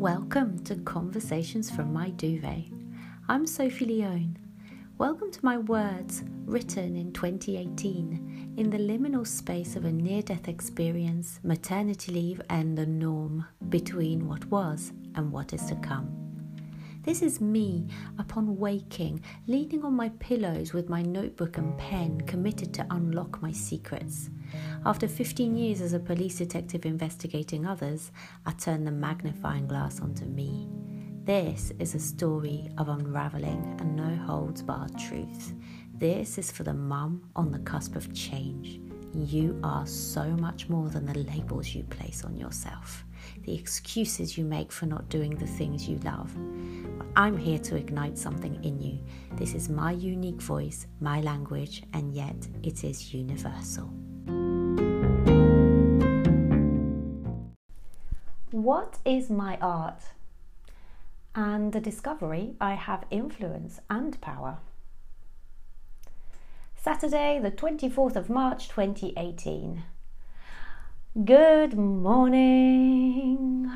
Welcome to Conversations from My Duvet. I'm Sophie Leone. Welcome to my words written in 2018 in the liminal space of a near death experience, maternity leave, and the norm between what was and what is to come. This is me upon waking, leaning on my pillows with my notebook and pen, committed to unlock my secrets. After 15 years as a police detective investigating others, I turn the magnifying glass onto me. This is a story of unraveling and no holds barred truth. This is for the mum on the cusp of change. You are so much more than the labels you place on yourself the excuses you make for not doing the things you love. I'm here to ignite something in you. This is my unique voice, my language, and yet it is universal. What is my art? And the discovery I have influence and power. Saturday, the 24th of March 2018. Good morning.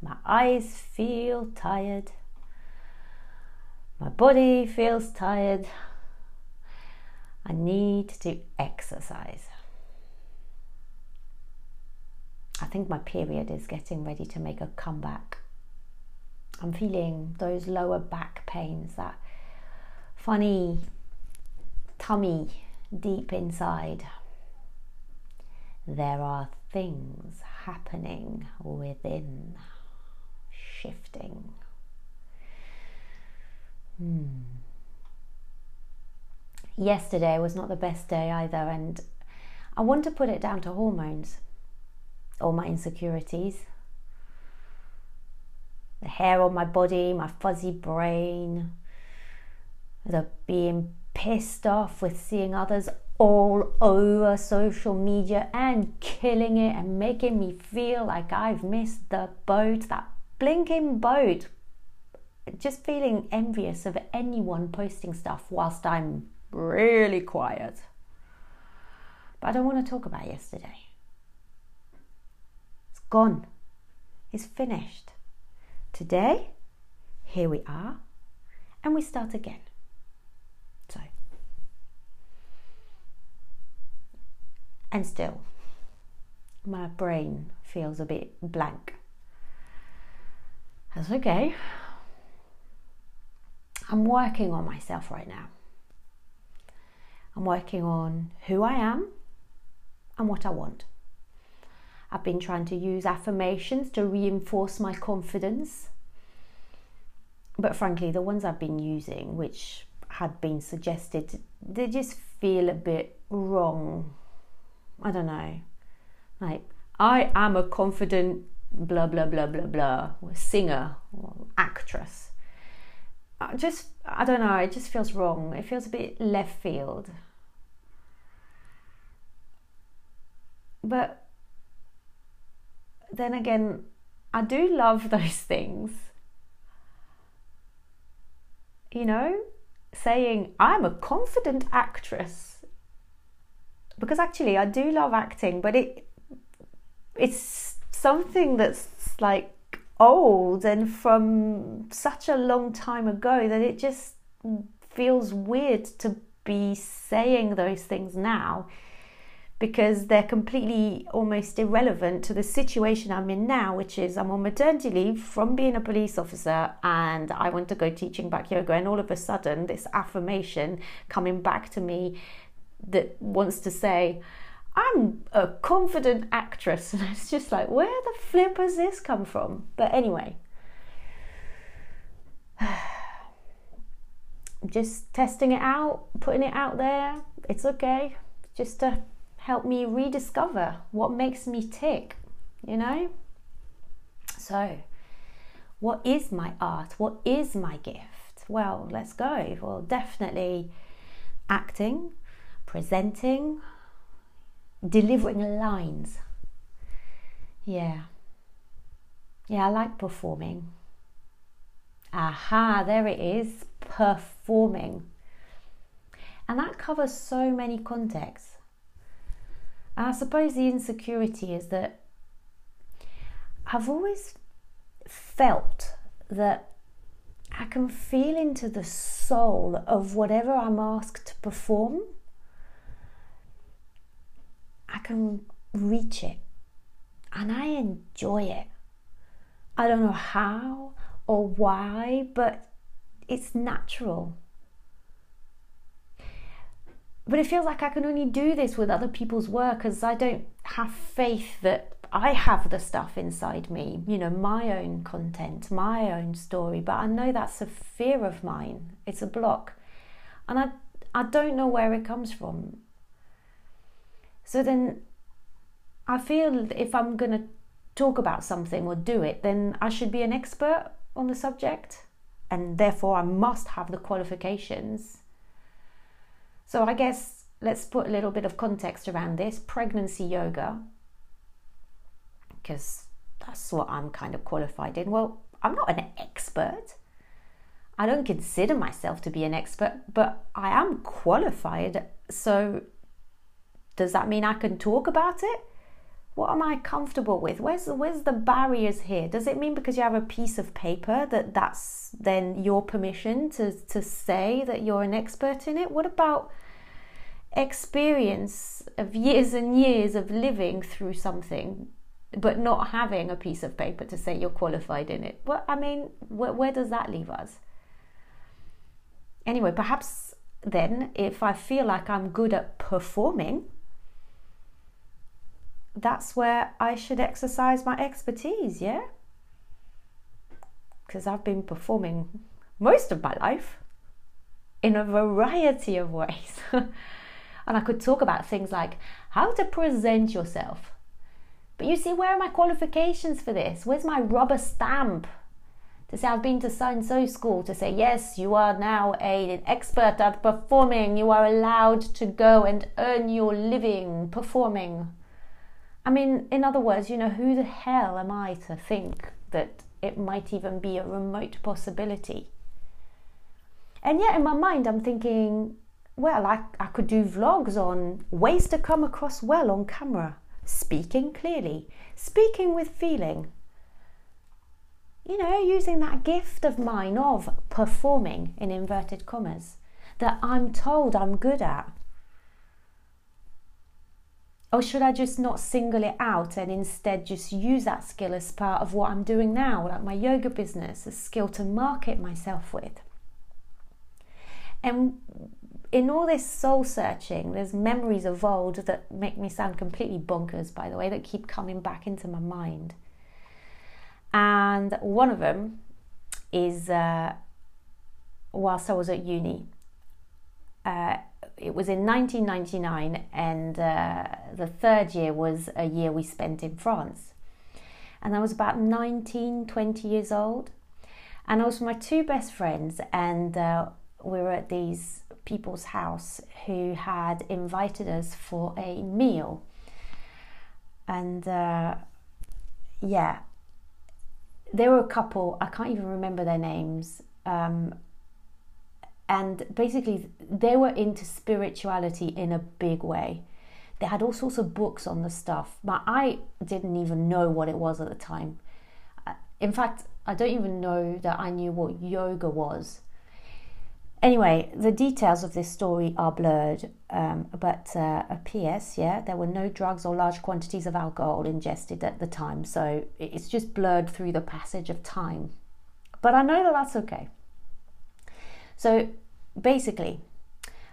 My eyes feel tired. My body feels tired. I need to exercise. I think my period is getting ready to make a comeback. I'm feeling those lower back pains, that funny tummy deep inside there are things happening within, shifting. Hmm. Yesterday was not the best day either, and I want to put it down to hormones or my insecurities. The hair on my body, my fuzzy brain, the being pissed off with seeing others all over social media and killing it and making me feel like I've missed the boat, that blinking boat. Just feeling envious of anyone posting stuff whilst I'm really quiet. But I don't want to talk about yesterday. It's gone. It's finished. Today, here we are, and we start again. And still my brain feels a bit blank. That's okay. I'm working on myself right now. I'm working on who I am and what I want. I've been trying to use affirmations to reinforce my confidence. But frankly, the ones I've been using, which had been suggested, they just feel a bit wrong I don't know. Like, I am a confident blah blah blah blah blah singer or actress. I just I don't know, it just feels wrong. It feels a bit left field. But then again, I do love those things. You know, saying I'm a confident actress because actually I do love acting, but it it's something that's like old and from such a long time ago that it just feels weird to be saying those things now because they're completely almost irrelevant to the situation I'm in now, which is I'm on maternity leave from being a police officer and I want to go teaching back yoga. And all of a sudden, this affirmation coming back to me that wants to say, I'm a confident actress. And it's just like, where the flip has this come from? But anyway, just testing it out, putting it out there. It's okay. Just to help me rediscover what makes me tick, you know? So, what is my art? What is my gift? Well, let's go. Well, definitely acting presenting, delivering lines. Yeah. Yeah, I like performing. Aha, there it is performing. And that covers so many contexts. I suppose the insecurity is that I've always felt that I can feel into the soul of whatever I'm asked to perform. I can reach it and I enjoy it. I don't know how or why, but it's natural. But it feels like I can only do this with other people's work as I don't have faith that I have the stuff inside me, you know, my own content, my own story, but I know that's a fear of mine. It's a block. And I I don't know where it comes from. So then I feel if I'm going to talk about something or do it, then I should be an expert on the subject and therefore I must have the qualifications. So I guess let's put a little bit of context around this pregnancy yoga because that's what I'm kind of qualified in. Well, I'm not an expert. I don't consider myself to be an expert, but I am qualified. So, does that mean I can talk about it? What am I comfortable with? Where's where's the barriers here? Does it mean because you have a piece of paper that that's then your permission to to say that you're an expert in it? What about experience of years and years of living through something but not having a piece of paper to say you're qualified in it. Well, I mean, where, where does that leave us? Anyway, perhaps then, if I feel like I'm good at performing, that's where I should exercise my expertise, yeah? Because I've been performing most of my life in a variety of ways. and I could talk about things like how to present yourself but you see, where are my qualifications for this? Where's my rubber stamp to say I've been to so and so school to say, yes, you are now a, an expert at performing, you are allowed to go and earn your living performing. I mean, in other words, you know, who the hell am I to think that it might even be a remote possibility? And yet, in my mind, I'm thinking, well, I, I could do vlogs on ways to come across well on camera speaking clearly, speaking with feeling. You know, using that gift of mine of performing in inverted commas that I'm told I'm good at. Or should I just not single it out and instead just use that skill as part of what I'm doing now, like my yoga business, a skill to market myself with? And in all this soul searching, there's memories of old that make me sound completely bonkers, by the way, that keep coming back into my mind. And one of them is uh, whilst I was at uni. Uh, it was in 1999, and uh, the third year was a year we spent in France. And I was about 19, 20 years old. And I was with my two best friends, and uh, we were at these people's house who had invited us for a meal. And uh, yeah, there were a couple, I can't even remember their names. Um, and basically, they were into spirituality in a big way. They had all sorts of books on the stuff, but I didn't even know what it was at the time. Uh, in fact, I don't even know that I knew what yoga was. Anyway, the details of this story are blurred, um, but uh, a PS, yeah, there were no drugs or large quantities of alcohol ingested at the time, so it's just blurred through the passage of time. But I know that that's okay. So basically,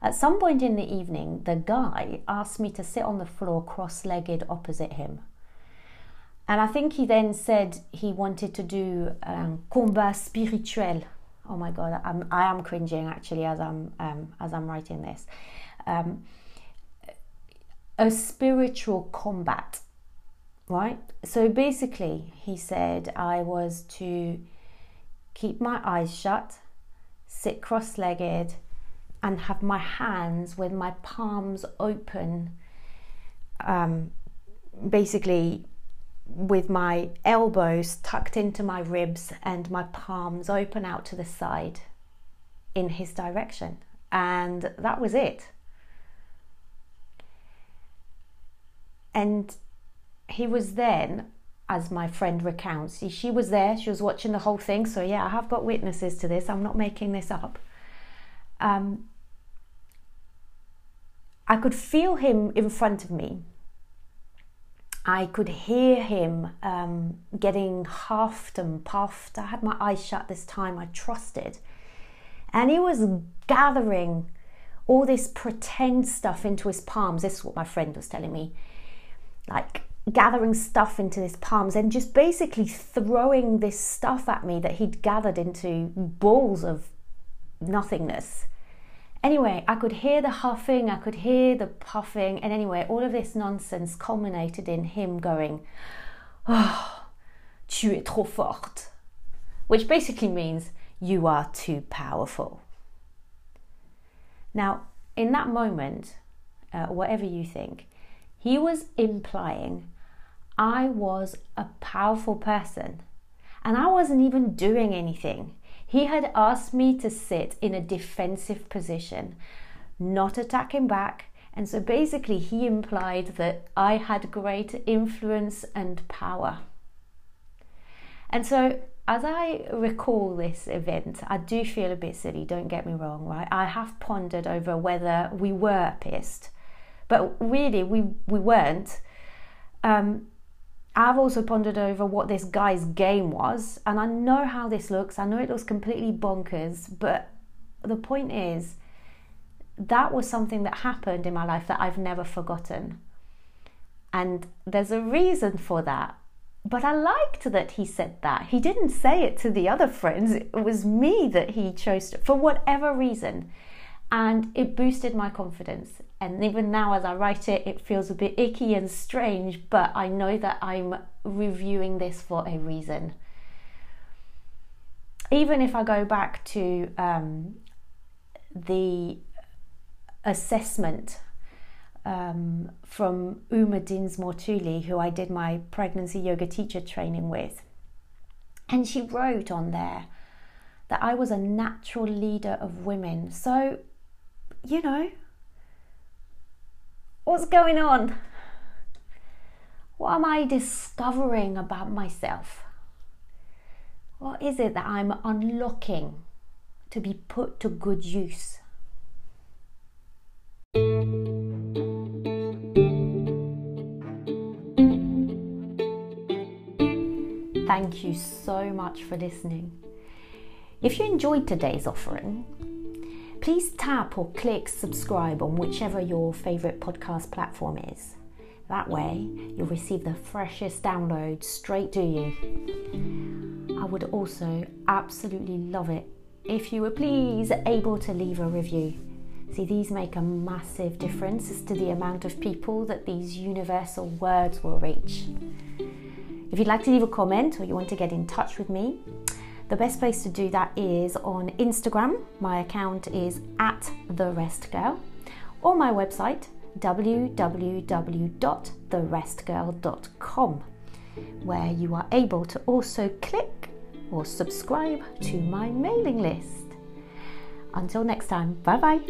at some point in the evening, the guy asked me to sit on the floor cross legged opposite him. And I think he then said he wanted to do um, combat spirituel. Oh my god I'm, I am cringing actually as I'm um, as I'm writing this. Um, a spiritual combat right? So basically he said I was to keep my eyes shut sit cross-legged and have my hands with my palms open um, basically with my elbows tucked into my ribs and my palms open out to the side in his direction. And that was it. And he was then, as my friend recounts. She was there, she was watching the whole thing. So, yeah, I have got witnesses to this. I'm not making this up. Um, I could feel him in front of me. I could hear him um, getting huffed and puffed. I had my eyes shut this time, I trusted. And he was gathering all this pretend stuff into his palms. This is what my friend was telling me. Like gathering stuff into his palms and just basically throwing this stuff at me that he'd gathered into balls of nothingness. Anyway, I could hear the huffing, I could hear the puffing, and anyway, all of this nonsense culminated in him going, Oh, tu es trop forte, which basically means you are too powerful. Now, in that moment, uh, whatever you think, he was implying I was a powerful person and I wasn't even doing anything. He had asked me to sit in a defensive position, not attacking back. And so basically, he implied that I had great influence and power. And so, as I recall this event, I do feel a bit silly, don't get me wrong, right? I have pondered over whether we were pissed, but really, we, we weren't. Um, I've also pondered over what this guy's game was, and I know how this looks. I know it looks completely bonkers, but the point is, that was something that happened in my life that I've never forgotten. And there's a reason for that. But I liked that he said that. He didn't say it to the other friends, it was me that he chose to, for whatever reason. And it boosted my confidence. And even now, as I write it, it feels a bit icky and strange, but I know that I'm reviewing this for a reason. Even if I go back to um, the assessment um, from Uma Dinsmore Tuli, who I did my pregnancy yoga teacher training with. And she wrote on there that I was a natural leader of women. So, you know, What's going on? What am I discovering about myself? What is it that I'm unlocking to be put to good use? Thank you so much for listening. If you enjoyed today's offering, Please tap or click subscribe on whichever your favourite podcast platform is. That way, you'll receive the freshest download straight to you. I would also absolutely love it if you were please able to leave a review. See, these make a massive difference as to the amount of people that these universal words will reach. If you'd like to leave a comment or you want to get in touch with me, the best place to do that is on Instagram. My account is at the rest girl, or my website www.therestgirl.com, where you are able to also click or subscribe to my mailing list. Until next time, bye bye.